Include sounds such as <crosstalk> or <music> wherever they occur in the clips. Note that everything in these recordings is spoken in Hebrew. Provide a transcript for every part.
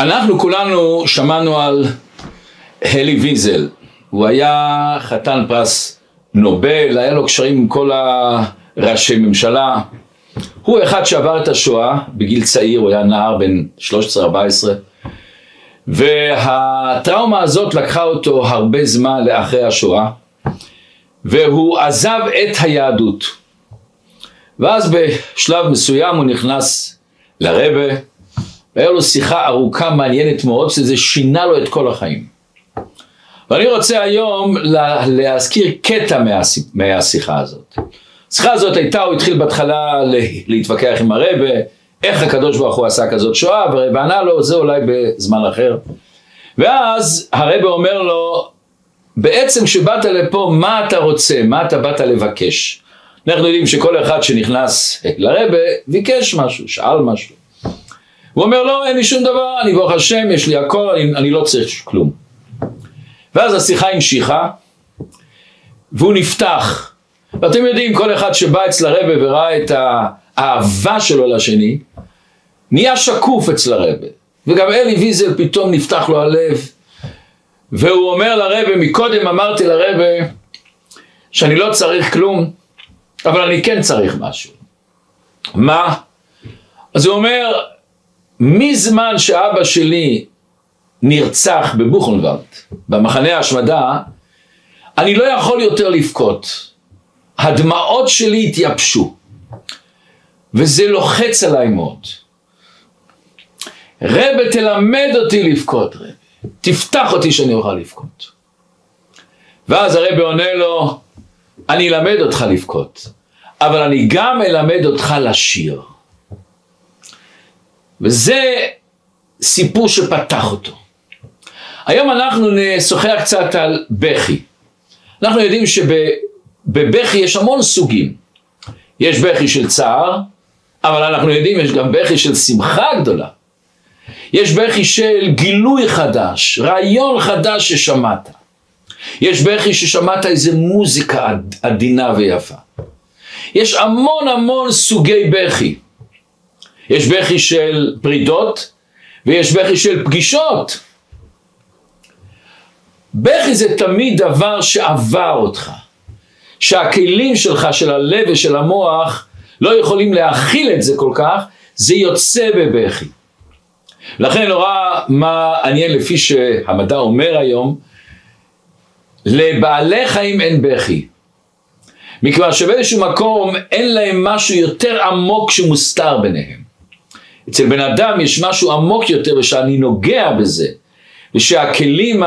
אנחנו כולנו שמענו על הלי ויזל, הוא היה חתן פרס נובל, היה לו קשרים עם כל הראשי ממשלה, הוא אחד שעבר את השואה בגיל צעיר, הוא היה נער בן 13-14 והטראומה הזאת לקחה אותו הרבה זמן לאחרי השואה והוא עזב את היהדות. ואז בשלב מסוים הוא נכנס לרבה והיה לו שיחה ארוכה מעניינת מאוד שזה שינה לו את כל החיים. ואני רוצה היום להזכיר קטע מהשיחה הזאת. השיחה הזאת הייתה, הוא התחיל בהתחלה להתווכח עם הרבה איך הקדוש ברוך הוא עשה כזאת שואה וענה לו זה אולי בזמן אחר. ואז הרבה אומר לו בעצם כשבאת לפה מה אתה רוצה, מה אתה באת לבקש? אנחנו יודעים שכל אחד שנכנס לרבה ביקש משהו, שאל משהו הוא אומר לא אין לי שום דבר, אני ברוך השם, יש לי הכל, אני, אני לא צריך כלום. ואז השיחה המשיכה והוא נפתח. ואתם יודעים כל אחד שבא אצל הרבה וראה את האהבה שלו לשני נהיה שקוף אצל הרבה וגם אלי ויזל פתאום נפתח לו הלב. והוא אומר לרבה מקודם אמרתי לרבה שאני לא צריך כלום אבל אני כן צריך משהו. מה? אז הוא אומר מזמן שאבא שלי נרצח בבוכנוולד במחנה ההשמדה אני לא יכול יותר לבכות. הדמעות שלי התייבשו וזה לוחץ עליי מאוד. רבה תלמד אותי לבכות רבה תפתח אותי שאני אוכל לבכות. ואז הרבה עונה לו אני אלמד אותך לבכות אבל אני גם אלמד אותך לשיר וזה סיפור שפתח אותו היום אנחנו נשוחח קצת על בכי אנחנו יודעים שבבכי יש המון סוגים יש בכי של צער אבל אנחנו יודעים יש גם בכי של שמחה גדולה יש בכי של גילוי חדש, רעיון חדש ששמעת. יש בכי ששמעת איזה מוזיקה עדינה ויפה. יש המון המון סוגי בכי. יש בכי של פרידות ויש בכי של פגישות. בכי זה תמיד דבר שעבר אותך. שהכלים שלך, של הלב ושל המוח, לא יכולים להכיל את זה כל כך, זה יוצא בבכי. לכן נורא מעניין לפי שהמדע אומר היום, לבעלי חיים אין בכי. מכיוון שבאיזשהו מקום אין להם משהו יותר עמוק שמוסתר ביניהם. אצל בן אדם יש משהו עמוק יותר ושאני נוגע בזה ושהכלים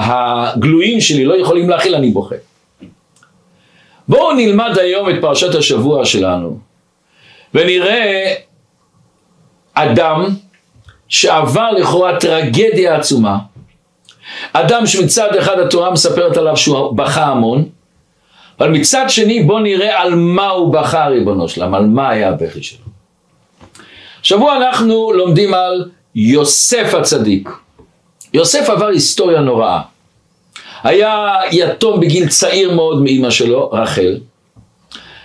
הגלויים שלי לא יכולים להכיל אני בוכה. בואו נלמד היום את פרשת השבוע שלנו ונראה אדם שעבר לכאורה טרגדיה עצומה, אדם שמצד אחד התורה מספרת עליו שהוא בכה המון, אבל מצד שני בוא נראה על מה הוא בכה ריבונו שלם, על מה היה הבכי שלו. שבוע אנחנו לומדים על יוסף הצדיק. יוסף עבר היסטוריה נוראה. היה יתום בגיל צעיר מאוד מאימא שלו, רחל.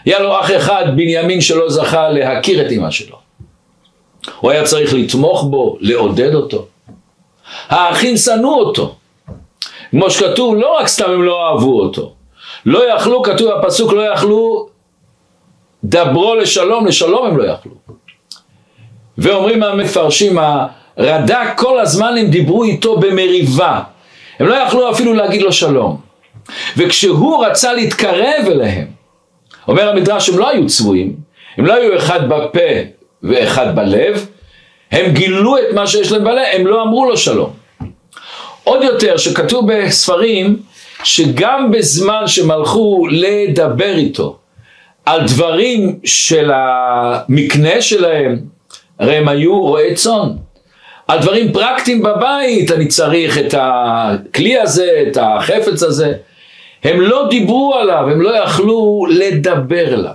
היה לו אח אחד, בנימין, שלא זכה להכיר את אימא שלו. הוא היה צריך לתמוך בו, לעודד אותו. האחים שנאו אותו. כמו שכתוב, לא רק סתם הם לא אהבו אותו. לא יכלו, כתוב בפסוק, לא יכלו דברו לשלום, לשלום הם לא יכלו. ואומרים המפרשים, הרד"ק כל הזמן הם דיברו איתו במריבה. הם לא יכלו אפילו להגיד לו שלום. וכשהוא רצה להתקרב אליהם, אומר המדרש, הם לא היו צבועים, הם לא היו אחד בפה ואחד בלב, הם גילו את מה שיש להם בלב, הם לא אמרו לו שלום. עוד יותר, שכתוב בספרים, שגם בזמן שהם הלכו לדבר איתו על דברים של המקנה שלהם, הרי הם היו רועי צאן. על דברים פרקטיים בבית, אני צריך את הכלי הזה, את החפץ הזה. הם לא דיברו עליו, הם לא יכלו לדבר אליו.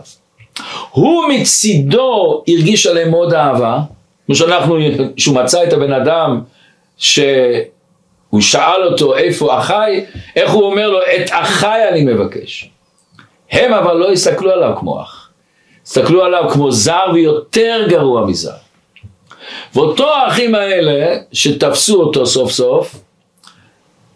הוא מצידו הרגיש עליהם מאוד אהבה, כמו שאנחנו, שהוא מצא את הבן אדם שהוא שאל אותו איפה אחי, איך הוא אומר לו את אחי אני מבקש. הם אבל לא הסתכלו עליו כמו אח, הסתכלו עליו כמו זר ויותר גרוע מזר. ואותו האחים האלה שתפסו אותו סוף סוף,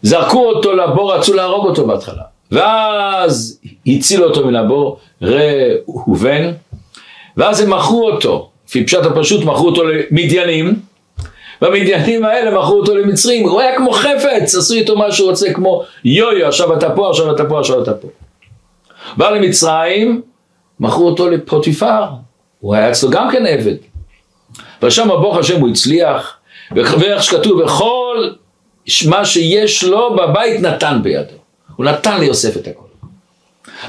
זרקו אותו לבור, רצו להרוג אותו בהתחלה. ואז הצילו אותו מן הבור, ראובן, ואז הם מכרו אותו, לפי פשט הפשוט מכרו אותו למדיינים, והמדיינים האלה מכרו אותו למצרים, הוא היה כמו חפץ, עשו איתו מה שהוא רוצה, כמו יו-יו, עכשיו אתה פה, עכשיו אתה פה, עכשיו אתה פה. בא למצרים, מכרו אותו לפוטיפר, הוא היה אצלו גם כן עבד. ושם ברוך השם הוא הצליח, ואיך שכתוב, וכל מה שיש לו בבית נתן בידו. הוא נתן ליוסף את הכל.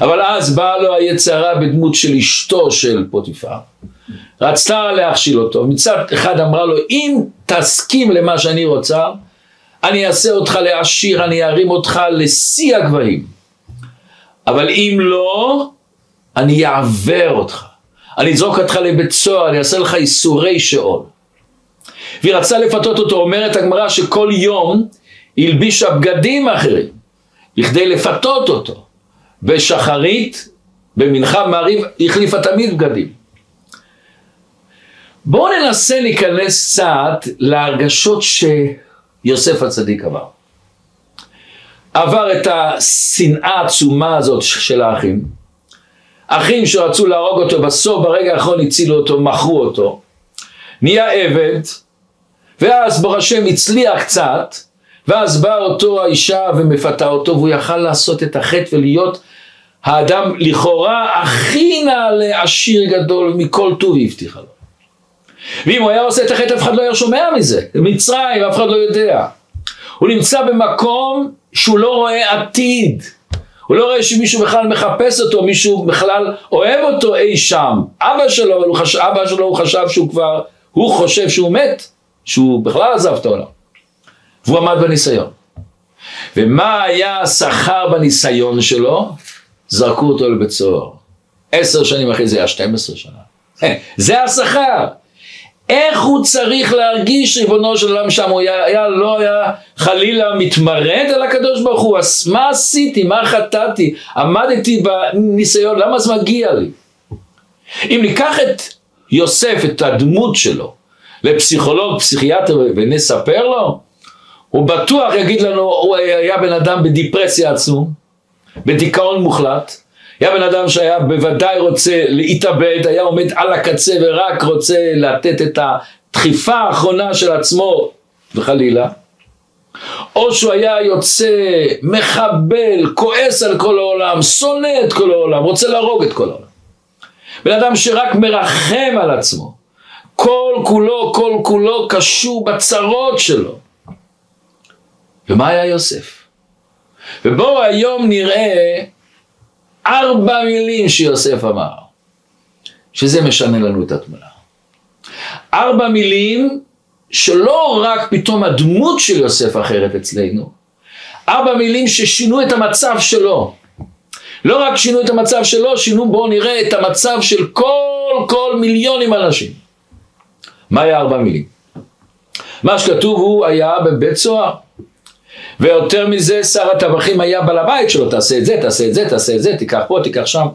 אבל אז באה לו היצרה בדמות של אשתו של פוטיפר. רצתה להכשיל אותו, מצד אחד אמרה לו, אם תסכים למה שאני רוצה, אני אעשה אותך לעשיר, אני ארים אותך לשיא הגבהים. אבל אם לא, אני אעבר אותך. אני אזרוק אותך לבית סוהר, אני אעשה לך איסורי שאול. והיא רצתה לפתות אותו, אומרת הגמרא שכל יום הלבישה בגדים אחרים, בכדי לפתות אותו. בשחרית, במנחה מעריב, החליפה תמיד בגדים. בואו ננסה להיכנס קצת להרגשות שיוסף הצדיק עבר. עבר את השנאה העצומה הזאת של האחים. אחים שרצו להרוג אותו, בסוף ברגע האחרון הצילו אותו, מכרו אותו. נהיה עבד, ואז ברוך השם הצליח קצת, ואז באה אותו האישה ומפתה אותו, והוא יכל לעשות את החטא ולהיות האדם לכאורה הכי נעלה עשיר גדול מכל טוב היא הבטיחה לו. ואם הוא היה עושה את החטא אף אחד לא היה שומע מזה, במצרים אף אחד לא יודע. הוא נמצא במקום שהוא לא רואה עתיד. הוא לא רואה שמישהו בכלל מחפש אותו, מישהו בכלל אוהב אותו אי שם. אבא שלו, הוא חש... אבא שלו הוא חשב שהוא כבר, הוא חושב שהוא מת, שהוא בכלל עזב את העולם. והוא עמד בניסיון. ומה היה השכר בניסיון שלו? זרקו אותו לבית סוהר. עשר שנים אחרי זה היה 12 שנה. <laughs> זה השכר. איך הוא צריך להרגיש ריבונו של עולם שם, הוא היה, היה, לא היה חלילה מתמרד על הקדוש ברוך הוא, אז מה עשיתי, מה חטאתי, עמדתי בניסיון, למה זה מגיע לי? אם ניקח את יוסף, את הדמות שלו, לפסיכולוג, פסיכיאטר ונספר לו, הוא בטוח יגיד לנו, הוא היה בן אדם בדיפרסיה עצום, בדיכאון מוחלט, היה בן אדם שהיה בוודאי רוצה להתאבד, היה עומד על הקצה ורק רוצה לתת את הדחיפה האחרונה של עצמו, וחלילה. או שהוא היה יוצא מחבל, כועס על כל העולם, שונא את כל העולם, רוצה להרוג את כל העולם. בן אדם שרק מרחם על עצמו, כל כולו, כל כולו קשור בצרות שלו. ומה היה יוסף? ובואו היום נראה ארבע מילים שיוסף אמר, שזה משנה לנו את התמונה. ארבע מילים שלא רק פתאום הדמות של יוסף אחרת אצלנו, ארבע מילים ששינו את המצב שלו. לא רק שינו את המצב שלו, שינו בואו נראה את המצב של כל כל מיליונים אנשים. מה היה ארבע מילים? מה שכתוב הוא היה בבית סוהר. ויותר מזה שר הטבחים היה בעל הבית שלו, תעשה את זה, תעשה את זה, תעשה את זה, תיקח פה, תיקח שם.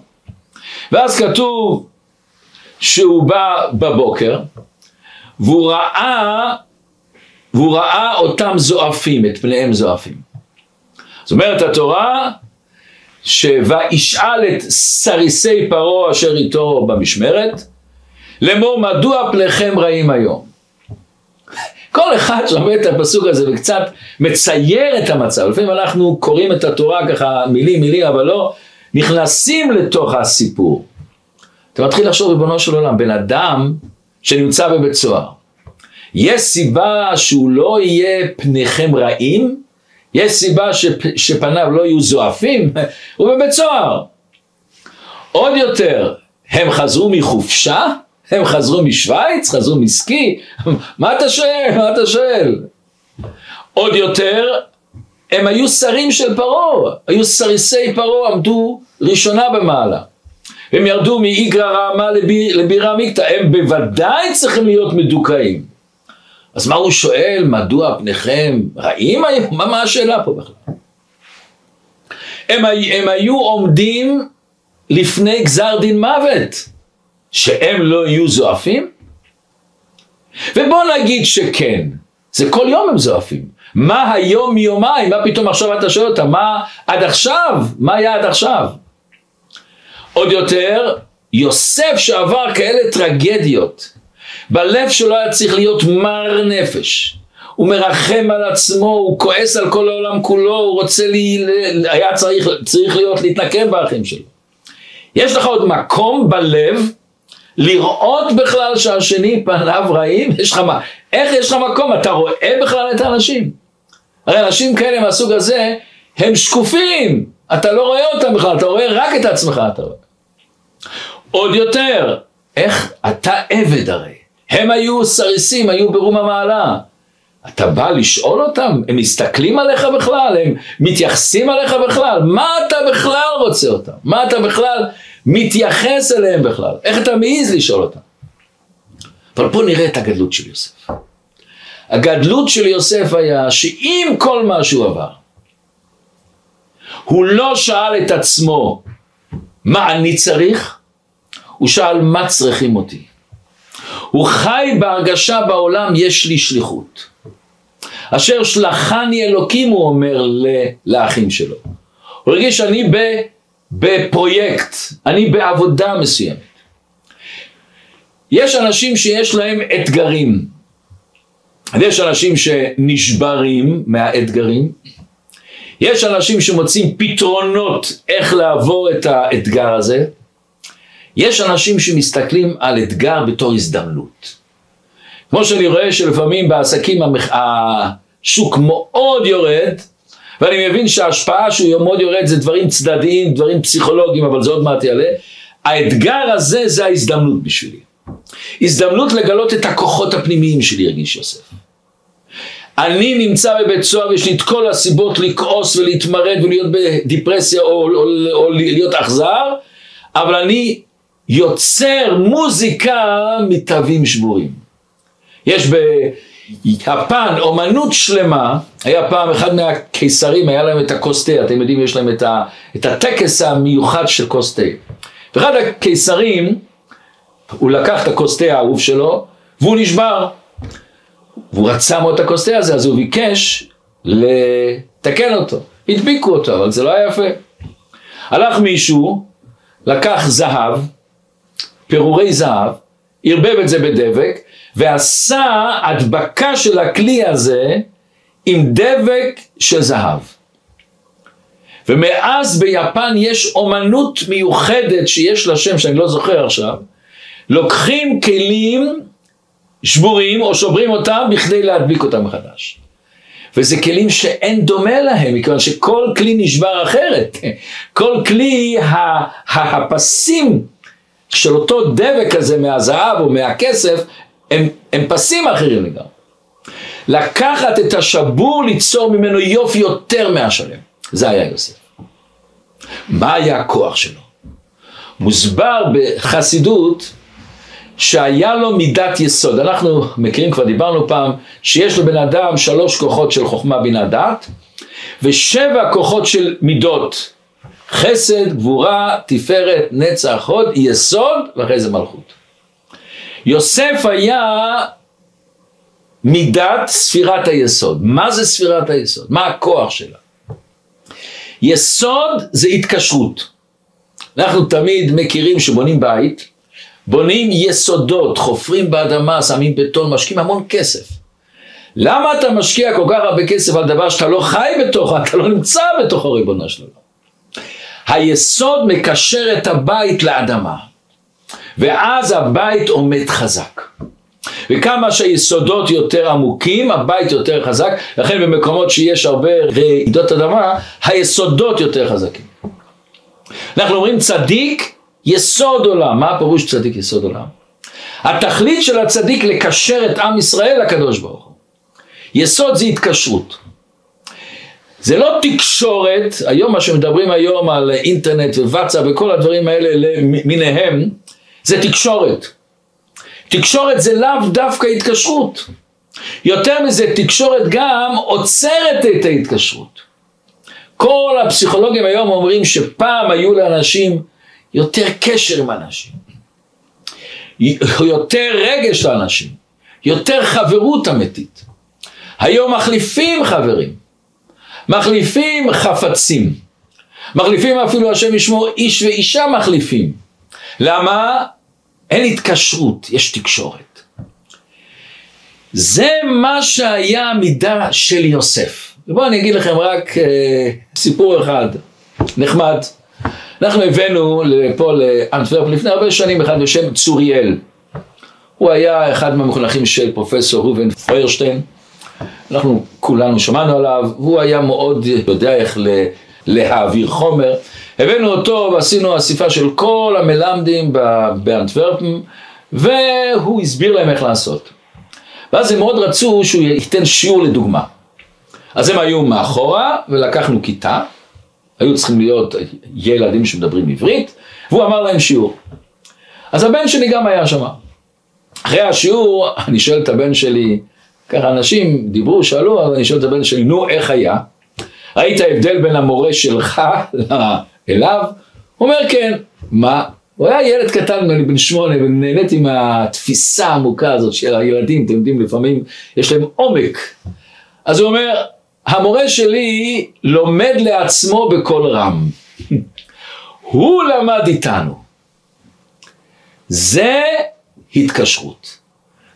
ואז כתוב שהוא בא בבוקר והוא ראה, והוא ראה אותם זועפים, את פניהם זועפים. זאת אומרת התורה שוישאל את סריסי פרעה אשר איתו במשמרת לאמור מדוע פניכם רעים היום כל אחד שאומר את הפסוק הזה וקצת מצייר את המצב, לפעמים אנחנו קוראים את התורה ככה מילים מילים, אבל לא נכנסים לתוך הסיפור. אתה מתחיל לחשוב ריבונו של עולם, בן אדם שנמצא בבית סוהר, יש סיבה שהוא לא יהיה פניכם רעים? יש סיבה שפ, שפניו לא יהיו זועפים? <laughs> הוא בבית סוהר. עוד יותר, הם חזרו מחופשה? הם חזרו משוויץ? חזרו מסקי? מה אתה שואל? מה אתה שואל? עוד יותר, הם היו שרים של פרעה, היו סריסי פרעה, עמדו ראשונה במעלה. הם ירדו מאיגרא רעמה לבירה עמיקתא, הם בוודאי צריכים להיות מדוכאים. אז מה הוא שואל, מדוע פניכם רעים היו? מה, מה השאלה פה בכלל? הם, הם היו עומדים לפני גזר דין מוות. שהם לא יהיו זועפים? ובוא נגיד שכן, זה כל יום הם זועפים. מה היום מיומיים? מה פתאום עכשיו אתה שואל אותם? מה עד עכשיו? מה היה עד עכשיו? עוד יותר, יוסף שעבר כאלה טרגדיות, בלב שלו היה צריך להיות מר נפש. הוא מרחם על עצמו, הוא כועס על כל העולם כולו, הוא רוצה, לי, היה צריך, צריך להיות להתנקם באחים שלו. יש לך עוד מקום בלב לראות בכלל שהשני פניו רעים? יש לך מה? איך יש לך מקום? אתה רואה בכלל את האנשים? הרי אנשים כאלה מהסוג הזה הם שקופים, אתה לא רואה אותם בכלל, אתה רואה רק את עצמך, אתה רואה. עוד יותר, איך אתה עבד הרי, הם היו סריסים, היו ברום המעלה. אתה בא לשאול אותם, הם מסתכלים עליך בכלל, הם מתייחסים עליך בכלל, מה אתה בכלל רוצה אותם? מה אתה בכלל מתייחס אליהם בכלל? איך אתה מעז לשאול אותם? אבל בוא נראה את הגדלות של יוסף. הגדלות של יוסף היה שעם כל מה שהוא עבר, הוא לא שאל את עצמו מה אני צריך, הוא שאל מה צריכים אותי. הוא חי בהרגשה בעולם יש לי שליחות. אשר שלחני אלוקים הוא אומר לאחים שלו. הוא הרגיש שאני בפרויקט, אני בעבודה מסוימת. יש אנשים שיש להם אתגרים. יש אנשים שנשברים מהאתגרים. יש אנשים שמוצאים פתרונות איך לעבור את האתגר הזה. יש אנשים שמסתכלים על אתגר בתור הזדמנות. כמו שאני רואה שלפעמים בעסקים השוק מאוד יורד, ואני מבין שההשפעה שהוא מאוד יורד זה דברים צדדיים, דברים פסיכולוגיים, אבל זה עוד מעט יעלה. האתגר הזה זה ההזדמנות בשבילי. הזדמנות לגלות את הכוחות הפנימיים שלי, הרגיש יוסף. אני נמצא בבית סוהר ויש לי את כל הסיבות לכעוס ולהתמרד ולהיות בדיפרסיה או, או, או, או להיות אכזר, אבל אני יוצר מוזיקה מתווים שבורים. יש ביפן אומנות שלמה, היה פעם אחד מהקיסרים, היה להם את הכוס תה, אתם יודעים, יש להם את, ה, את הטקס המיוחד של כוס תה. ואחד הקיסרים, הוא לקח את הכוס תה האהוב שלו, והוא נשבר. והוא רצה מאוד את הכוס תה הזה, אז הוא ביקש לתקן אותו. הדביקו אותו, אבל זה לא היה יפה. הלך מישהו, לקח זהב, פירורי זהב, ערבב את זה בדבק, ועשה הדבקה של הכלי הזה עם דבק של זהב. ומאז ביפן יש אומנות מיוחדת שיש לה שם שאני לא זוכר עכשיו, לוקחים כלים שבורים או שוברים אותם בכדי להדביק אותם מחדש. וזה כלים שאין דומה להם, מכיוון שכל כלי נשבר אחרת. <laughs> כל כלי, הפסים של אותו דבק הזה מהזהב או מהכסף, הם, הם פסים אחרים לגמרי. לקחת את השבור, ליצור ממנו יופי יותר מהשלם. זה היה יוסף. מה היה הכוח שלו? מוסבר בחסידות שהיה לו מידת יסוד. אנחנו מכירים, כבר דיברנו פעם, שיש לבן אדם שלוש כוחות של חוכמה בינה דעת, ושבע כוחות של מידות. חסד, גבורה, תפארת, נצח, הוד, יסוד, ואחרי זה מלכות. יוסף היה מידת ספירת היסוד. מה זה ספירת היסוד? מה הכוח שלה? יסוד זה התקשרות. אנחנו תמיד מכירים שבונים בית, בונים יסודות, חופרים באדמה, שמים בטון, משקיעים המון כסף. למה אתה משקיע כל כך הרבה כסף על דבר שאתה לא חי בתוכו, <laughs> אתה לא נמצא בתוך הריבונו שלו? היסוד מקשר את הבית לאדמה, ואז הבית עומד חזק. וכמה שהיסודות יותר עמוקים, הבית יותר חזק, לכן במקומות שיש הרבה רעידות אדמה, היסודות יותר חזקים. אנחנו אומרים צדיק יסוד עולם, מה הפירוש צדיק יסוד עולם? התכלית של הצדיק לקשר את עם ישראל לקדוש ברוך הוא. יסוד זה התקשרות. זה לא תקשורת, היום מה שמדברים היום על אינטרנט ווואטסאפ וכל הדברים האלה למיניהם, זה תקשורת. תקשורת זה לאו דווקא התקשרות. יותר מזה, תקשורת גם עוצרת את ההתקשרות. כל הפסיכולוגים היום אומרים שפעם היו לאנשים יותר קשר עם אנשים, יותר רגש לאנשים, יותר חברות אמיתית. היום מחליפים חברים, מחליפים חפצים, מחליפים אפילו השם ישמור איש ואישה מחליפים. למה? אין התקשרות, יש תקשורת. זה מה שהיה המידה של יוסף. ובואו אני אגיד לכם רק אה, סיפור אחד, נחמד. אנחנו הבאנו לפה לאנטוורפ לפני הרבה שנים אחד בשם צוריאל. הוא היה אחד מהמחונכים של פרופסור ראובן פיירשטיין. אנחנו כולנו שמענו עליו, והוא היה מאוד יודע איך להעביר חומר. הבאנו אותו ועשינו אסיפה של כל המלמדים באנטוורפן, והוא הסביר להם איך לעשות. ואז הם מאוד רצו שהוא ייתן שיעור לדוגמה. אז הם היו מאחורה, ולקחנו כיתה, היו צריכים להיות ילדים שמדברים עברית, והוא אמר להם שיעור. אז הבן שלי גם היה שם. אחרי השיעור, אני שואל את הבן שלי, ככה אנשים דיברו, שאלו, אז אני שואל את הבן שלי, נו, איך היה? ראית הבדל בין המורה שלך אליו? אומר, כן. מה? הוא היה ילד קטן, אני בן שמונה, ונהניתי מהתפיסה העמוקה הזאת של הילדים, אתם יודעים, לפעמים יש להם עומק. אז הוא אומר, המורה שלי לומד לעצמו בקול רם. הוא למד איתנו. זה התקשרות.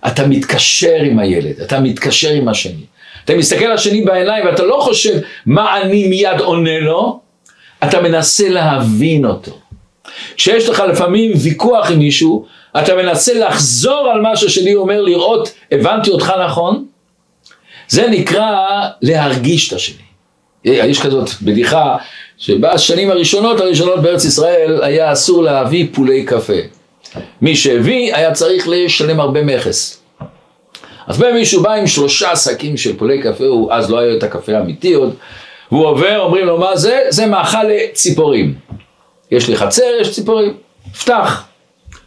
אתה מתקשר עם הילד, אתה מתקשר עם השני. אתה מסתכל לשני בעיניים ואתה לא חושב מה אני מיד עונה לו, אתה מנסה להבין אותו. כשיש לך לפעמים ויכוח עם מישהו, אתה מנסה לחזור על מה שהשני אומר, לראות, הבנתי אותך נכון? זה נקרא להרגיש את השני. יש כזאת בדיחה שבשנים הראשונות הראשונות בארץ ישראל היה אסור להביא פולי קפה. מי שהביא היה צריך לשלם הרבה מכס. אז בא מישהו בא עם שלושה שקים של פולי קפה, הוא אז לא היה את הקפה האמיתי עוד, והוא עובר, אומרים לו מה זה? זה מאכל לציפורים. יש לי חצר, יש ציפורים, פתח.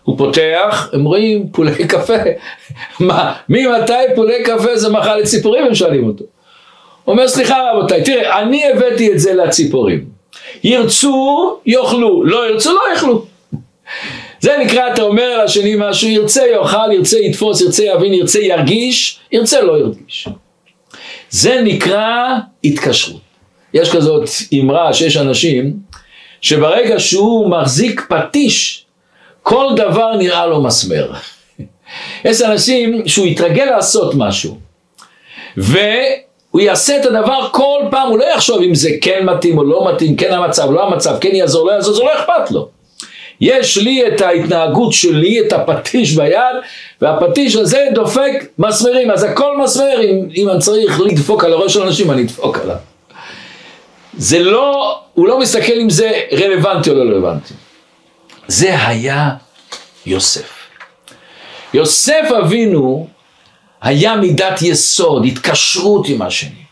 הוא פותח, הם רואים פולי <laughs> קפה. מה, ממתי פולי קפה זה מאכל לציפורים? הם שואלים אותו. הוא אומר, סליחה רבותיי, תראה, אני הבאתי את זה לציפורים. ירצו, יאכלו, לא ירצו, לא יאכלו. זה נקרא, אתה אומר לשני משהו, ירצה יאכל, ירצה יתפוס, ירצה יבין, ירצה ירגיש, ירצה לא ירגיש. זה נקרא התקשרות. יש כזאת אמרה שיש אנשים שברגע שהוא מחזיק פטיש, כל דבר נראה לו מסמר. <laughs> יש אנשים שהוא יתרגל לעשות משהו, והוא יעשה את הדבר כל פעם, הוא לא יחשוב אם זה כן מתאים או לא מתאים, כן המצב, לא המצב, כן יעזור, לא יעזור, זה לא אכפת לו. יש לי את ההתנהגות שלי, את הפטיש ביד, והפטיש הזה דופק מסמרים, אז הכל מסמר, אם, אם אני צריך לדפוק על הראש של אנשים, אני אדפוק עליו. זה לא, הוא לא מסתכל אם זה רלוונטי או לא רלוונטי. זה היה יוסף. יוסף אבינו היה מידת יסוד, התקשרות עם השני.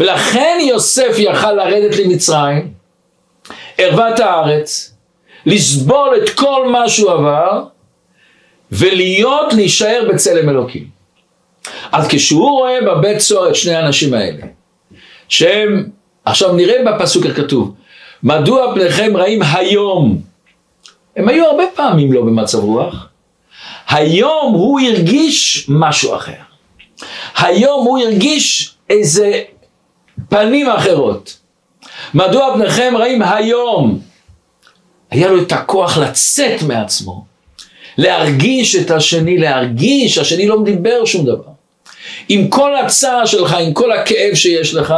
ולכן יוסף יכל לרדת למצרים, ערוות הארץ, לסבול את כל מה שהוא עבר, ולהיות, להישאר בצלם אלוקים. אז כשהוא רואה בבית סוהר את שני האנשים האלה, שהם עכשיו נראה בפסוק הכתוב, מדוע פניכם רעים היום? הם היו הרבה פעמים לא במצב רוח. היום הוא הרגיש משהו אחר. היום הוא הרגיש איזה פנים אחרות. מדוע פניכם רעים היום? היה לו את הכוח לצאת מעצמו, להרגיש את השני, להרגיש, השני לא מדבר שום דבר. עם כל הצער שלך, עם כל הכאב שיש לך,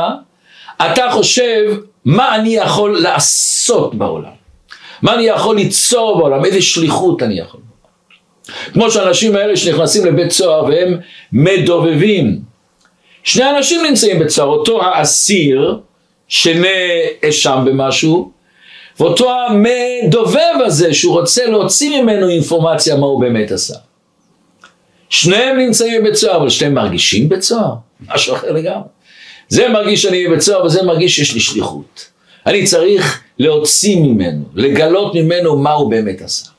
אתה חושב מה אני יכול לעשות בעולם, מה אני יכול ליצור בעולם, איזה שליחות אני יכול. כמו שהאנשים האלה שנכנסים לבית סוהר והם מדובבים. שני אנשים נמצאים בית סוהר, אותו האסיר שנאשם במשהו, ואותו המדובב הזה שהוא רוצה להוציא ממנו אינפורמציה מה הוא באמת עשה. שניהם נמצאים בבית סוהר, אבל שניהם מרגישים בית סוהר, משהו אחר לגמרי. זה מרגיש שאני בבית סוהר וזה מרגיש שיש לי שליחות. אני צריך להוציא ממנו, לגלות ממנו מה הוא באמת עשה.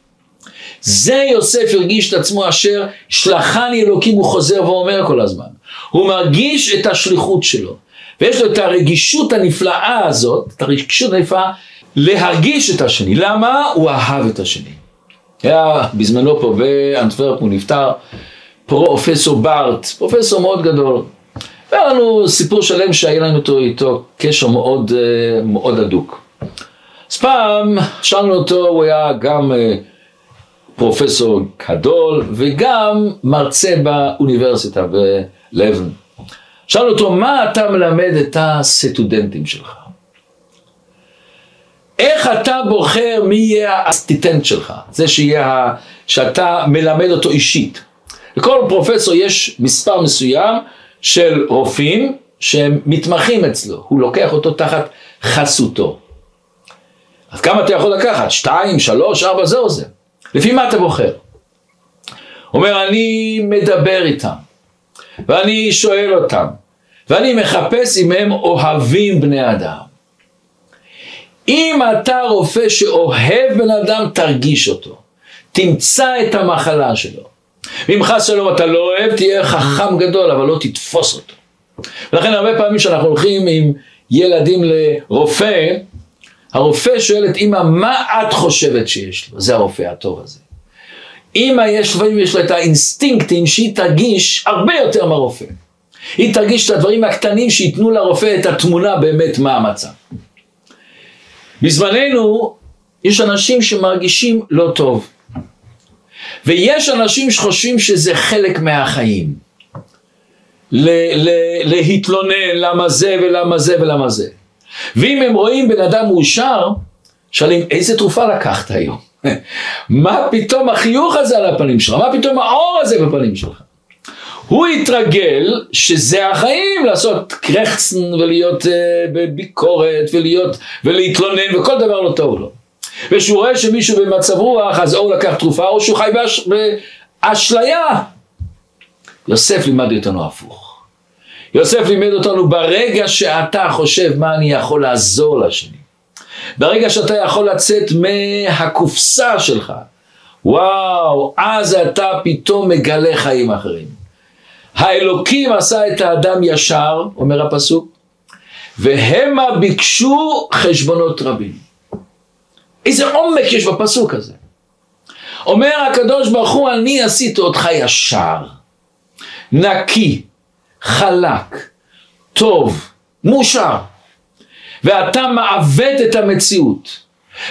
זה יוסף הרגיש את עצמו אשר שלחני אלוקים הוא חוזר ואומר כל הזמן. הוא מרגיש את השליחות שלו. ויש לו את הרגישות הנפלאה הזאת, את הרגישות הנפלאה להרגיש את השני. למה? הוא אהב את השני. היה בזמנו פה באנטוורפ, הוא נפטר, פרופסור בארט, פרופסור מאוד גדול. והיה לנו סיפור שלם שהיה לנו איתו, איתו קשר מאוד, אה, מאוד הדוק. אז פעם שאלנו אותו, הוא היה גם אה, פרופסור גדול וגם מרצה באוניברסיטה בלבן. שאלנו אותו, מה אתה מלמד את הסטודנטים שלך? איך אתה בוחר מי יהיה האסטיטנט שלך? זה שיהיה, שאתה מלמד אותו אישית. לכל פרופסור יש מספר מסוים של רופאים שהם מתמחים אצלו, הוא לוקח אותו תחת חסותו. אז כמה אתה יכול לקחת? שתיים, שלוש, ארבע, זהו זה. לפי מה אתה בוחר? אומר, אני מדבר איתם, ואני שואל אותם, ואני מחפש אם הם אוהבים בני אדם. אם אתה רופא שאוהב בן אדם, תרגיש אותו. תמצא את המחלה שלו. ואם חס שלום אתה לא אוהב, תהיה חכם גדול, אבל לא תתפוס אותו. ולכן הרבה פעמים כשאנחנו הולכים עם ילדים לרופא, הרופא שואל את אמא, מה את חושבת שיש לו? זה הרופא הטוב הזה. אמא יש יש לה את האינסטינקטים שהיא תרגיש הרבה יותר מהרופא. היא תרגיש את הדברים הקטנים שייתנו לרופא את התמונה באמת מה המצב. בזמננו יש אנשים שמרגישים לא טוב. ויש אנשים שחושבים שזה חלק מהחיים. ל- ל- להתלונן למה זה ולמה זה ולמה זה. ואם הם רואים בן אדם מאושר, שואלים איזה תרופה לקחת היום? <laughs> מה פתאום החיוך הזה על הפנים שלך? מה פתאום האור הזה בפנים שלך? הוא התרגל שזה החיים, לעשות קרחצן ולהיות uh, בביקורת ולהיות, ולהתלונן וכל דבר לא טוב לו. וכשהוא רואה שמישהו במצב רוח, אז או הוא לקח תרופה או שהוא חי באש... באשליה. יוסף לימד אותנו הפוך. יוסף לימד אותנו ברגע שאתה חושב מה אני יכול לעזור לשני. ברגע שאתה יכול לצאת מהקופסה שלך, וואו, אז אתה פתאום מגלה חיים אחרים. האלוקים עשה את האדם ישר, אומר הפסוק, והמה ביקשו חשבונות רבים. איזה עומק יש בפסוק הזה. אומר הקדוש ברוך הוא, אני עשיתי אותך ישר, נקי, חלק, טוב, מאושר. ואתה מעוות את המציאות.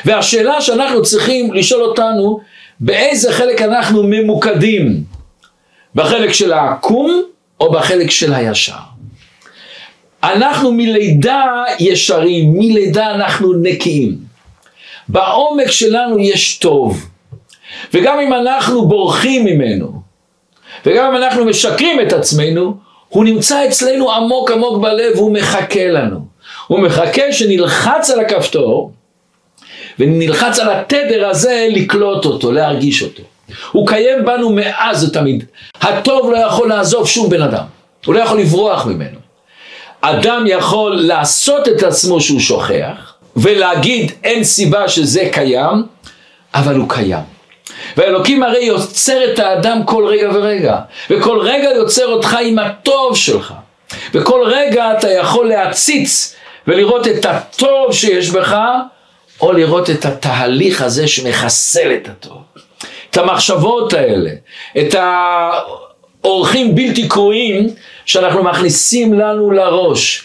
והשאלה שאנחנו צריכים לשאול אותנו, באיזה חלק אנחנו ממוקדים? בחלק של העקום או בחלק של הישר? אנחנו מלידה ישרים, מלידה אנחנו נקיים. בעומק שלנו יש טוב. וגם אם אנחנו בורחים ממנו, וגם אם אנחנו משקרים את עצמנו, הוא נמצא אצלנו עמוק עמוק בלב והוא מחכה לנו. הוא מחכה שנלחץ על הכפתור ונלחץ על התדר הזה לקלוט אותו, להרגיש אותו. הוא קיים בנו מאז ותמיד. הטוב לא יכול לעזוב שום בן אדם, הוא לא יכול לברוח ממנו. אדם יכול לעשות את עצמו שהוא שוכח, ולהגיד אין סיבה שזה קיים, אבל הוא קיים. והאלוקים הרי יוצר את האדם כל רגע ורגע, וכל רגע יוצר אותך עם הטוב שלך, וכל רגע אתה יכול להציץ ולראות את הטוב שיש בך, או לראות את התהליך הזה שמחסל את הטוב. את המחשבות האלה, את האורחים בלתי קרואים שאנחנו מכניסים לנו לראש.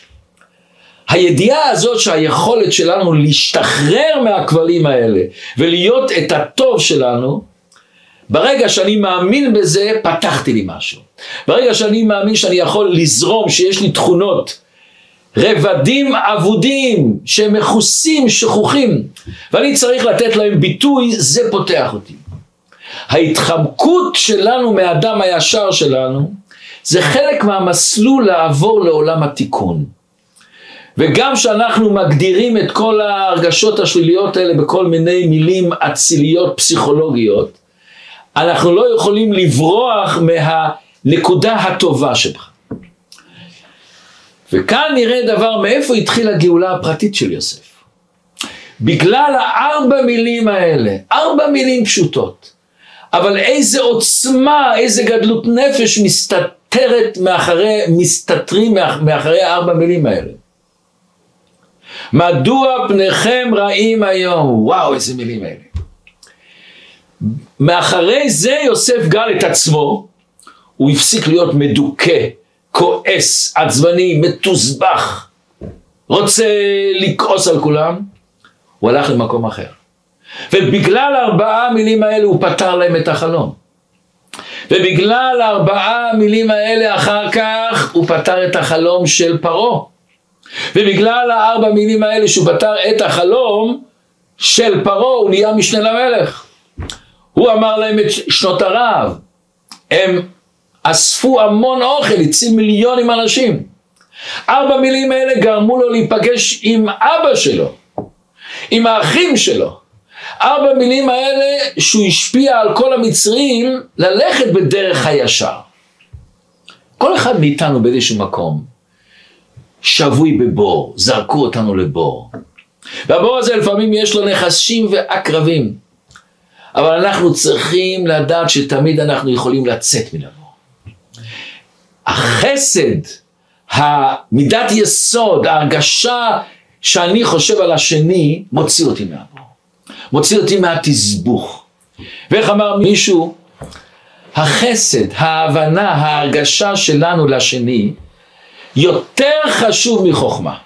הידיעה הזאת שהיכולת שלנו להשתחרר מהכבלים האלה ולהיות את הטוב שלנו, ברגע שאני מאמין בזה, פתחתי לי משהו. ברגע שאני מאמין שאני יכול לזרום, שיש לי תכונות, רבדים אבודים, שהם מכוסים, שכוחים, ואני צריך לתת להם ביטוי, זה פותח אותי. ההתחמקות שלנו מהאדם הישר שלנו, זה חלק מהמסלול לעבור לעולם התיקון. וגם כשאנחנו מגדירים את כל ההרגשות השליליות האלה בכל מיני מילים אציליות פסיכולוגיות, אנחנו לא יכולים לברוח מהנקודה הטובה שבך. וכאן נראה דבר מאיפה התחילה הגאולה הפרטית של יוסף. בגלל הארבע מילים האלה, ארבע מילים פשוטות, אבל איזה עוצמה, איזה גדלות נפש מסתתרת מאחרי, מסתתרים מאחורי הארבע מילים האלה. מדוע פניכם רעים היום? וואו, איזה מילים האלה. מאחרי זה יוסף גל את עצמו, הוא הפסיק להיות מדוכא, כועס, עצבני, מתוסבך, רוצה לכעוס על כולם, הוא הלך למקום אחר. ובגלל ארבעה המילים האלה הוא פתר להם את החלום. ובגלל ארבעה המילים האלה אחר כך הוא פתר את החלום של פרעה. ובגלל הארבע מילים האלה שהוא פתר את החלום של פרעה הוא נהיה משנה למלך. הוא אמר להם את שנות הרעב. הם אספו המון אוכל, הציל מיליונים אנשים. ארבע מילים האלה גרמו לו להיפגש עם אבא שלו, עם האחים שלו. ארבע מילים האלה שהוא השפיע על כל המצרים ללכת בדרך הישר. כל אחד מאיתנו באיזשהו מקום שבוי בבור, זרקו אותנו לבור. והבור הזה לפעמים יש לו נכסים ועקרבים. אבל אנחנו צריכים לדעת שתמיד אנחנו יכולים לצאת מן הבור. החסד, המידת יסוד, ההרגשה שאני חושב על השני, מוציא אותי מהבור. מוציא אותי מהתסבוך. ואיך אמר מישהו? החסד, ההבנה, ההרגשה שלנו לשני, יותר חשוב מחוכמה.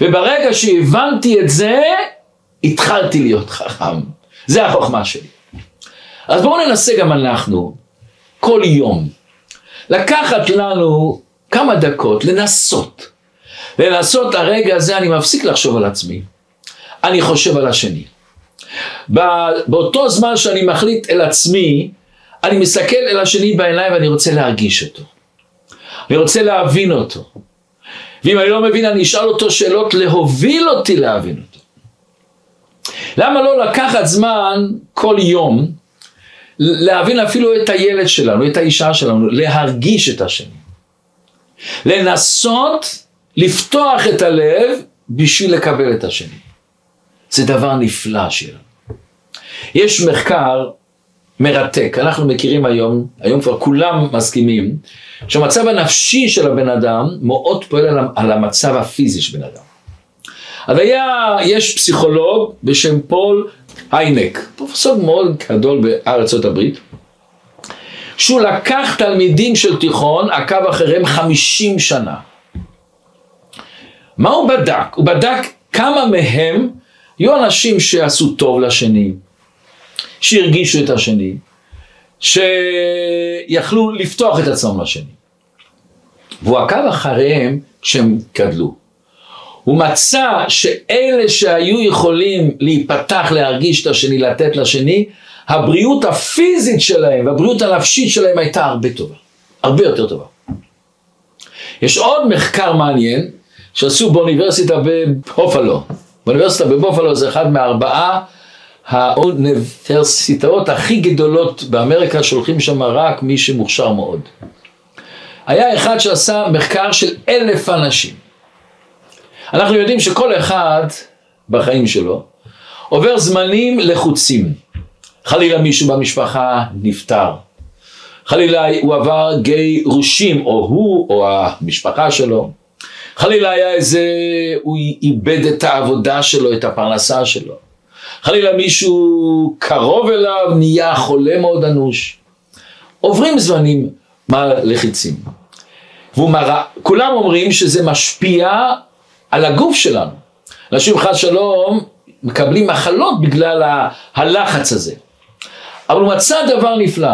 וברגע שהבנתי את זה, התחלתי להיות חכם. זה החוכמה שלי. אז בואו ננסה גם אנחנו, כל יום, לקחת לנו כמה דקות, לנסות. לנסות הרגע הזה, אני מפסיק לחשוב על עצמי, אני חושב על השני. באותו זמן שאני מחליט אל עצמי, אני מסתכל אל השני בעיניים ואני רוצה להרגיש אותו. אני רוצה להבין אותו. ואם אני לא מבין, אני אשאל אותו שאלות להוביל אותי להבין אותו. למה לא לקחת זמן כל יום להבין אפילו את הילד שלנו, את האישה שלנו, להרגיש את השני. לנסות לפתוח את הלב בשביל לקבל את השני. זה דבר נפלא שלנו. יש מחקר מרתק, אנחנו מכירים היום, היום כבר כולם מסכימים, שהמצב הנפשי של הבן אדם מאוד פועל על המצב הפיזי של בן אדם. אז היה, יש פסיכולוג בשם פול היינק, פרופסור מאוד גדול בארצות הברית, שהוא לקח תלמידים של תיכון, עקב אחריהם חמישים שנה. מה הוא בדק? הוא בדק כמה מהם היו אנשים שעשו טוב לשני, שהרגישו את השני, שיכלו לפתוח את עצמם לשני. והוא עקב אחריהם כשהם גדלו. הוא מצא שאלה שהיו יכולים להיפתח, להרגיש את השני, לתת לשני, הבריאות הפיזית שלהם והבריאות הנפשית שלהם הייתה הרבה טובה, הרבה יותר טובה. יש עוד מחקר מעניין שעשו באוניברסיטה בבופלו. באוניברסיטה בבופלו זה אחד מארבעה האוניברסיטאות הכי גדולות באמריקה שהולכים שם רק מי שמוכשר מאוד. היה אחד שעשה מחקר של אלף אנשים. אנחנו יודעים שכל אחד בחיים שלו עובר זמנים לחוצים. חלילה מישהו במשפחה נפטר. חלילה הוא עבר גירושים, או הוא או המשפחה שלו. חלילה היה איזה, הוא איבד את העבודה שלו, את הפרנסה שלו. חלילה מישהו קרוב אליו נהיה חולה מאוד אנוש. עוברים זמנים לחיצים. וכולם אומרים שזה משפיע על הגוף שלנו. אנשים חס שלום מקבלים מחלות בגלל הלחץ הזה. אבל הוא מצא דבר נפלא.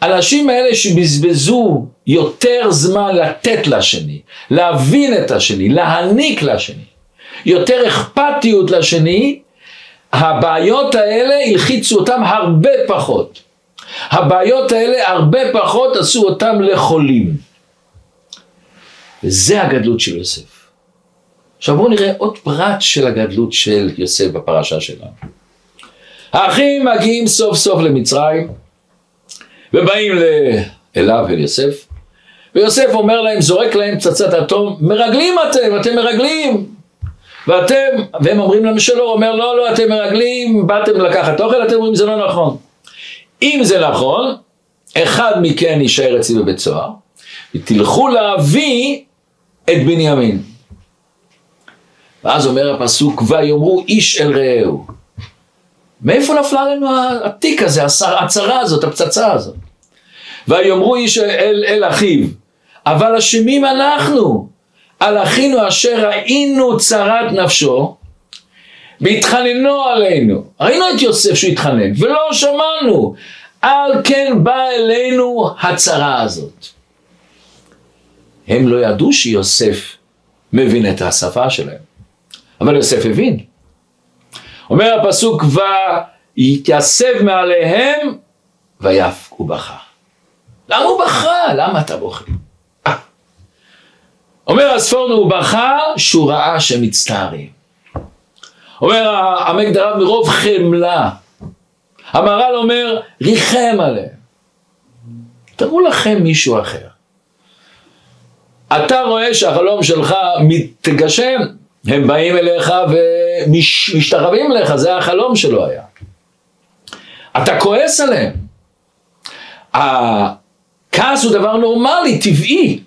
האנשים האלה שבזבזו יותר זמן לתת לשני, להבין את השני, להעניק לשני, יותר אכפתיות לשני, הבעיות האלה הלחיצו אותם הרבה פחות. הבעיות האלה הרבה פחות עשו אותם לחולים. וזה הגדלות של יוסף. עכשיו בואו נראה עוד פרט של הגדלות של יוסף בפרשה שלנו. האחים מגיעים סוף סוף למצרים ובאים אליו, אל יוסף, ויוסף אומר להם, זורק להם פצצת אטום, מרגלים אתם, אתם מרגלים. ואתם, והם אומרים להם שלא, הוא אומר לא, לא, אתם מרגלים, באתם לקחת אוכל, אתם אומרים זה לא נכון. אם זה נכון, אחד מכן יישאר אצלי בבית סוהר, ותלכו להביא את בנימין. ואז אומר הפסוק, ויאמרו איש אל רעהו. מאיפה נפלה לנו התיק הזה, הצרה הזאת, הפצצה הזאת? ויאמרו איש אל, אל אחיו, אבל אשמים אנחנו, על אחינו אשר ראינו צרת נפשו, והתחננו עלינו. ראינו את יוסף שהוא התחנן, ולא שמענו. על כן באה אלינו הצרה הזאת. הם לא ידעו שיוסף מבין את השפה שלהם, אבל יוסף הבין. אומר הפסוק, ויתייסב מעליהם, ויף ובכה. למה הוא בכה? למה אתה בוכה? אומר הספורנו, הוא בכה שהוא ראה שהם מצטערים. אומר עמק דרב מרוב חמלה. המהר"ל אומר, ריחם עליהם. תראו לכם מישהו אחר. אתה רואה שהחלום שלך מתגשם, הם באים אליך ומשתחווים אליך, זה החלום שלו היה. אתה כועס עליהם. הכעס הוא דבר נורמלי, טבעי.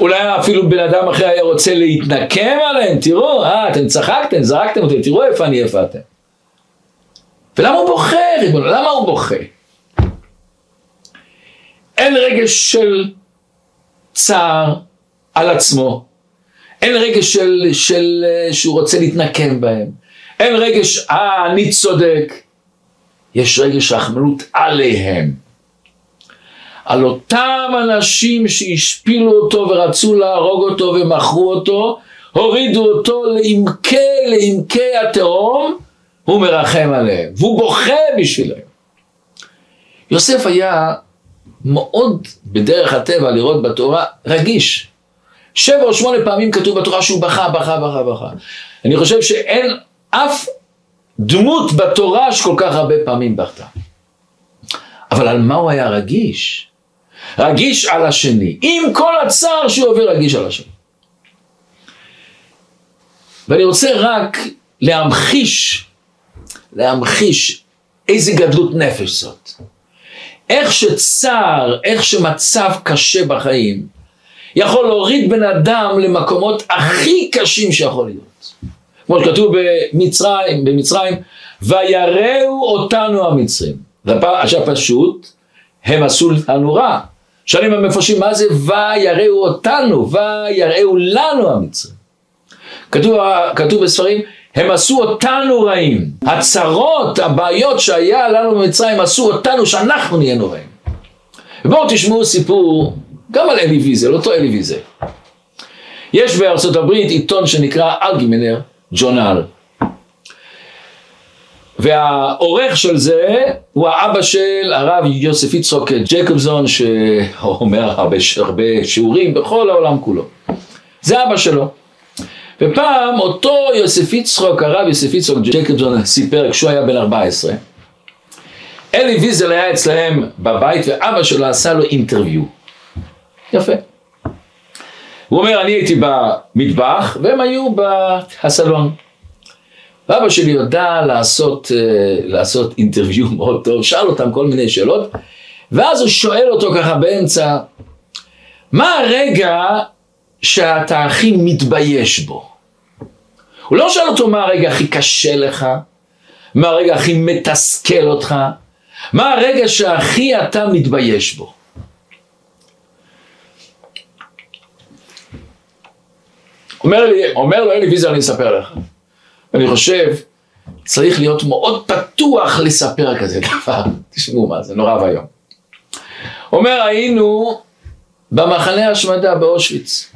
אולי אפילו בן אדם אחר היה רוצה להתנקם עליהם, תראו, אה, אתם צחקתם, זרקתם אותי, תראו איפה אני, איפה אתם. ולמה הוא בוכה, ריבונו? למה הוא בוכה? אין רגש של צער על עצמו, אין רגש של, של, שהוא רוצה להתנקם בהם, אין רגש, אה, אני צודק, יש רגש רחמנות עליהם. על אותם אנשים שהשפילו אותו ורצו להרוג אותו ומכרו אותו, הורידו אותו לעמקי לעמקי התהום, הוא מרחם עליהם, והוא בוכה בשבילם. יוסף היה מאוד בדרך הטבע לראות בתורה רגיש. שבע או שמונה פעמים כתוב בתורה שהוא בכה, בכה, בכה, בכה. אני חושב שאין אף דמות בתורה שכל כך הרבה פעמים בכתה. אבל על מה הוא היה רגיש? רגיש על השני, עם כל הצער שהוא עובר רגיש על השני. ואני רוצה רק להמחיש, להמחיש איזה גדלות נפש זאת. איך שצער, איך שמצב קשה בחיים, יכול להוריד בן אדם למקומות הכי קשים שיכול להיות. כמו שכתוב במצרים, במצרים, ויראו אותנו המצרים. עכשיו פשוט, הם עשו לנו רע. שואלים המפרשים מה זה ויראו אותנו, ויראו לנו המצרים. כתוב, כתוב בספרים, הם עשו אותנו רעים. הצרות, הבעיות שהיה לנו במצרים עשו אותנו שאנחנו נהיינו רעים. ובואו תשמעו סיפור גם על אלי ויזל, אותו אלי ויזל. יש בארצות הברית עיתון שנקרא אלגימנר ג'ונל. והעורך של זה הוא האבא של הרב יוסף יצחוק ג'קובזון שאומר הרבה, הרבה שיעורים בכל העולם כולו. זה אבא שלו. ופעם אותו יוסף יצחוק, הרב יוסף יצחוק ג'קובזון סיפר כשהוא היה בן 14 אלי ויזל היה אצלהם בבית ואבא שלו עשה לו אינטרוויו. יפה. הוא אומר אני הייתי במטבח והם היו בסלון. ואבא שלי יודע לעשות, uh, לעשות אינטרוויו <laughs> מאוד טוב, שאל אותם כל מיני שאלות, ואז הוא שואל אותו ככה באמצע, מה הרגע שאתה הכי מתבייש בו? הוא לא שואל אותו מה הרגע הכי קשה לך, מה הרגע הכי מתסכל אותך, מה הרגע שהכי אתה מתבייש בו. אומר, לי, אומר לו אלי ויזר, אני אספר לך. אני חושב, צריך להיות מאוד פתוח לספר כזה דבר. <laughs> תשמעו מה זה, נורא ואיום. אומר, היינו במחנה השמדה באושוויץ.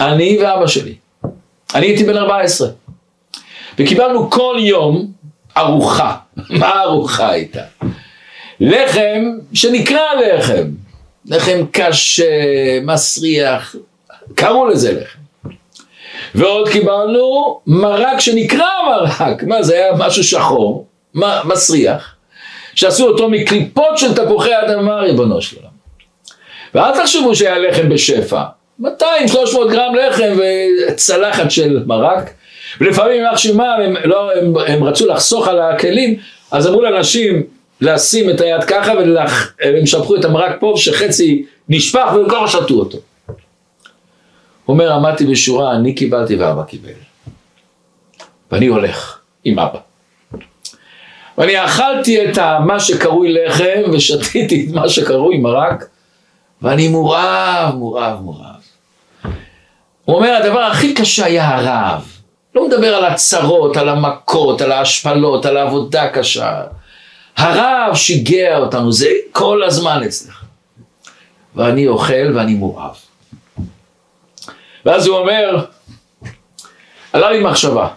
אני ואבא שלי. אני הייתי בן 14. וקיבלנו כל יום ארוחה. <laughs> מה הארוחה הייתה? לחם שנקרא לחם. לחם קשה, מסריח, קראו לזה לחם. ועוד קיבלנו מרק שנקרא מרק, מה זה היה משהו שחור, מסריח, שעשו אותו מקליפות של תפוחי אדמה ריבונו של עולם. ואל תחשבו שהיה לחם בשפע, 200-300 גרם לחם וצלחת של מרק, ולפעמים יימח שמם, הם, לא, הם, הם רצו לחסוך על הכלים, אז אמרו לאנשים לשים את היד ככה והם שפכו את המרק פה שחצי נשפך והם כבר שתו אותו. אומר, עמדתי בשורה, אני קיבלתי ואבא קיבל. ואני הולך עם אבא. ואני אכלתי את מה שקרוי לחם ושתיתי את מה שקרוי מרק ואני מורעב, מורעב, מורעב. הוא אומר הדבר הכי קשה היה הרעב. לא מדבר על הצרות, על המכות, על ההשפלות, על העבודה הקשה. הרעב שיגע אותנו, זה כל הזמן אצלך. ואני אוכל ואני מורעב. ואז הוא אומר, עלה לי מחשבה.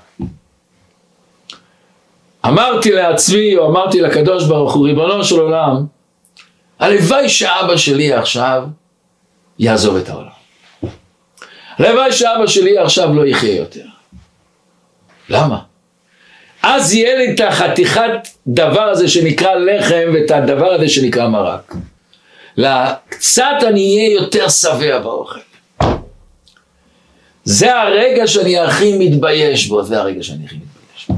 אמרתי לעצמי, או אמרתי לקדוש ברוך הוא, ריבונו של עולם, הלוואי שאבא שלי עכשיו יעזוב את העולם. הלוואי שאבא שלי עכשיו לא יחיה יותר. למה? אז יהיה לי את החתיכת דבר הזה שנקרא לחם ואת הדבר הזה שנקרא מרק. קצת אני אהיה יותר שבע באוכל. זה הרגע שאני הכי מתבייש בו, זה הרגע שאני הכי מתבייש בו.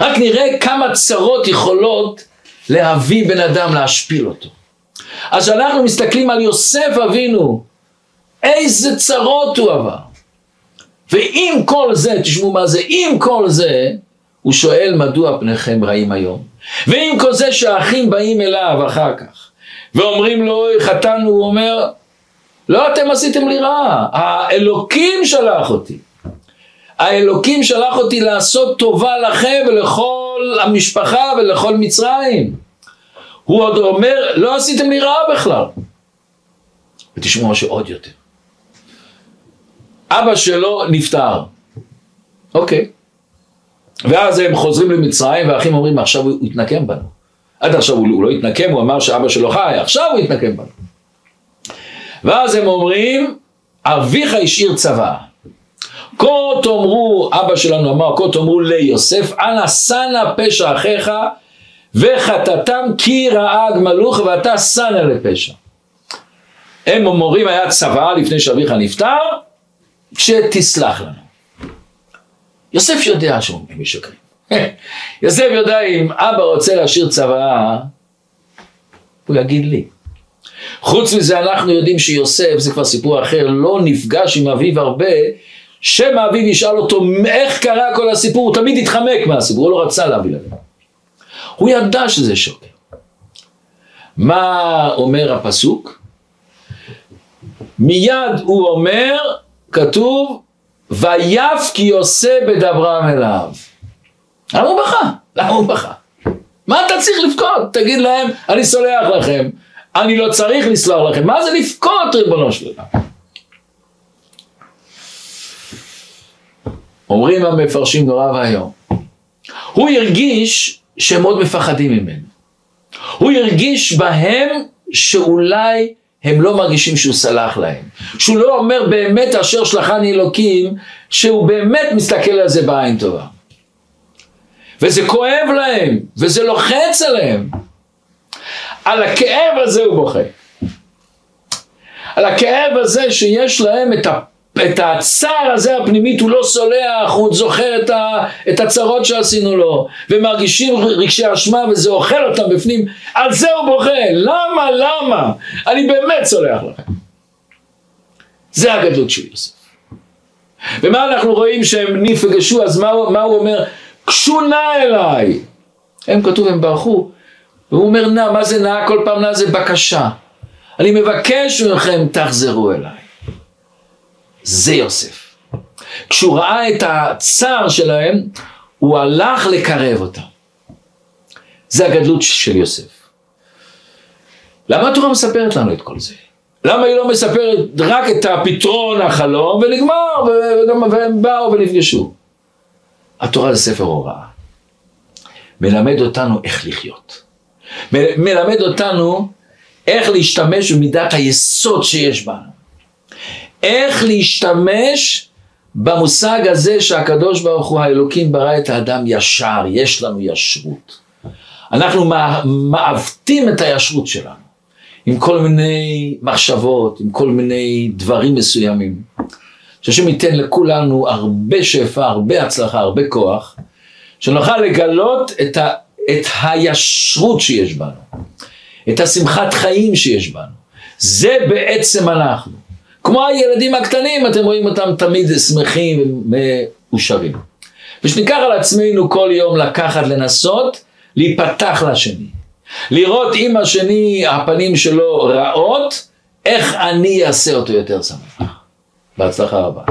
רק נראה כמה צרות יכולות להביא בן אדם להשפיל אותו. אז כשאנחנו מסתכלים על יוסף אבינו, איזה צרות הוא עבר. ועם כל זה, תשמעו מה זה, עם כל זה, הוא שואל מדוע פניכם רעים היום. ועם כל זה שהאחים באים אליו אחר כך, ואומרים לו, חטאנו, הוא אומר, לא אתם עשיתם לי רע, האלוקים שלח אותי. האלוקים שלח אותי לעשות טובה לכם ולכל המשפחה ולכל מצרים. הוא עוד אומר, לא עשיתם לי רע בכלל. ותשמעו משהו עוד יותר. אבא שלו נפטר, אוקיי. ואז הם חוזרים למצרים והאחים אומרים, עכשיו הוא יתנקם בנו. עד עכשיו הוא, הוא לא התנקם, הוא אמר שאבא שלו חי, עכשיו הוא יתנקם בנו. ואז הם אומרים, אביך השאיר צבא. כה תאמרו, אבא שלנו אמר, כה תאמרו ליוסף, אנא שנא פשע אחיך וחטאתם כי ראה גמלוך ואתה שנא לפשע. הם אומרים היה צבא לפני שאביך נפטר, שתסלח לנו. יוסף יודע שהם משקרים. <laughs> יוסף יודע אם אבא רוצה להשאיר צבא, הוא יגיד לי. חוץ מזה אנחנו יודעים שיוסף, זה כבר סיפור אחר, לא נפגש עם אביו הרבה, שמא אביו ישאל אותו איך קרה כל הסיפור, הוא תמיד התחמק מהסיפור, הוא לא רצה להביא לנו. הוא ידע שזה שקר. מה אומר הפסוק? מיד הוא אומר, כתוב, ויף כי עושה בדברם אליו. למה הוא בכה? למה הוא בכה? מה אתה צריך לבכות? תגיד להם, אני סולח לכם, אני לא צריך לסלוח לכם. מה זה לבכות, ריבונו של עולם? אומרים המפרשים נורא ואיום. הוא הרגיש שהם מאוד מפחדים ממנו. הוא הרגיש בהם שאולי הם לא מרגישים שהוא סלח להם. שהוא לא אומר באמת אשר שלחני אלוקים, שהוא באמת מסתכל על זה בעין טובה. וזה כואב להם, וזה לוחץ עליהם. על הכאב הזה הוא בוכה. על הכאב הזה שיש להם את, ה, את הצער הזה הפנימית, הוא לא סולח, הוא זוכר את, ה, את הצרות שעשינו לו, ומרגישים רגשי אשמה וזה אוכל אותם בפנים, על זה הוא בוכה. למה? למה? אני באמת סולח לכם. זה הגדלות של יוסף. ומה אנחנו רואים שהם נפגשו, אז מה, מה הוא אומר? קשו נא אליי. הם כתוב, הם ברחו. והוא אומר נא, מה זה נא? כל פעם נא זה בקשה. אני מבקש מכם, תחזרו אליי. זה יוסף. כשהוא ראה את הצער שלהם, הוא הלך לקרב אותם. זה הגדלות של יוסף. למה התורה מספרת לנו את כל זה? למה היא לא מספרת רק את הפתרון החלום ונגמר והם באו ונפגשו? התורה זה ספר הוראה. מלמד אותנו איך לחיות. מלמד אותנו איך להשתמש במידת היסוד שיש בנו. איך להשתמש במושג הזה שהקדוש ברוך הוא האלוקים ברא את האדם ישר, יש לנו ישרות. אנחנו מעוותים את הישרות שלנו עם כל מיני מחשבות, עם כל מיני דברים מסוימים. שהשם ייתן לכולנו הרבה שפע, הרבה הצלחה, הרבה כוח, שנוכל לגלות את, ה, את הישרות שיש בנו, את השמחת חיים שיש בנו. זה בעצם אנחנו. כמו הילדים הקטנים, אתם רואים אותם תמיד שמחים ומאושרים. ושניקח על עצמנו כל יום לקחת, לנסות, להיפתח לשני, לראות אם השני, הפנים שלו רעות, איך אני אעשה אותו יותר שמח. בהצלחה רבה.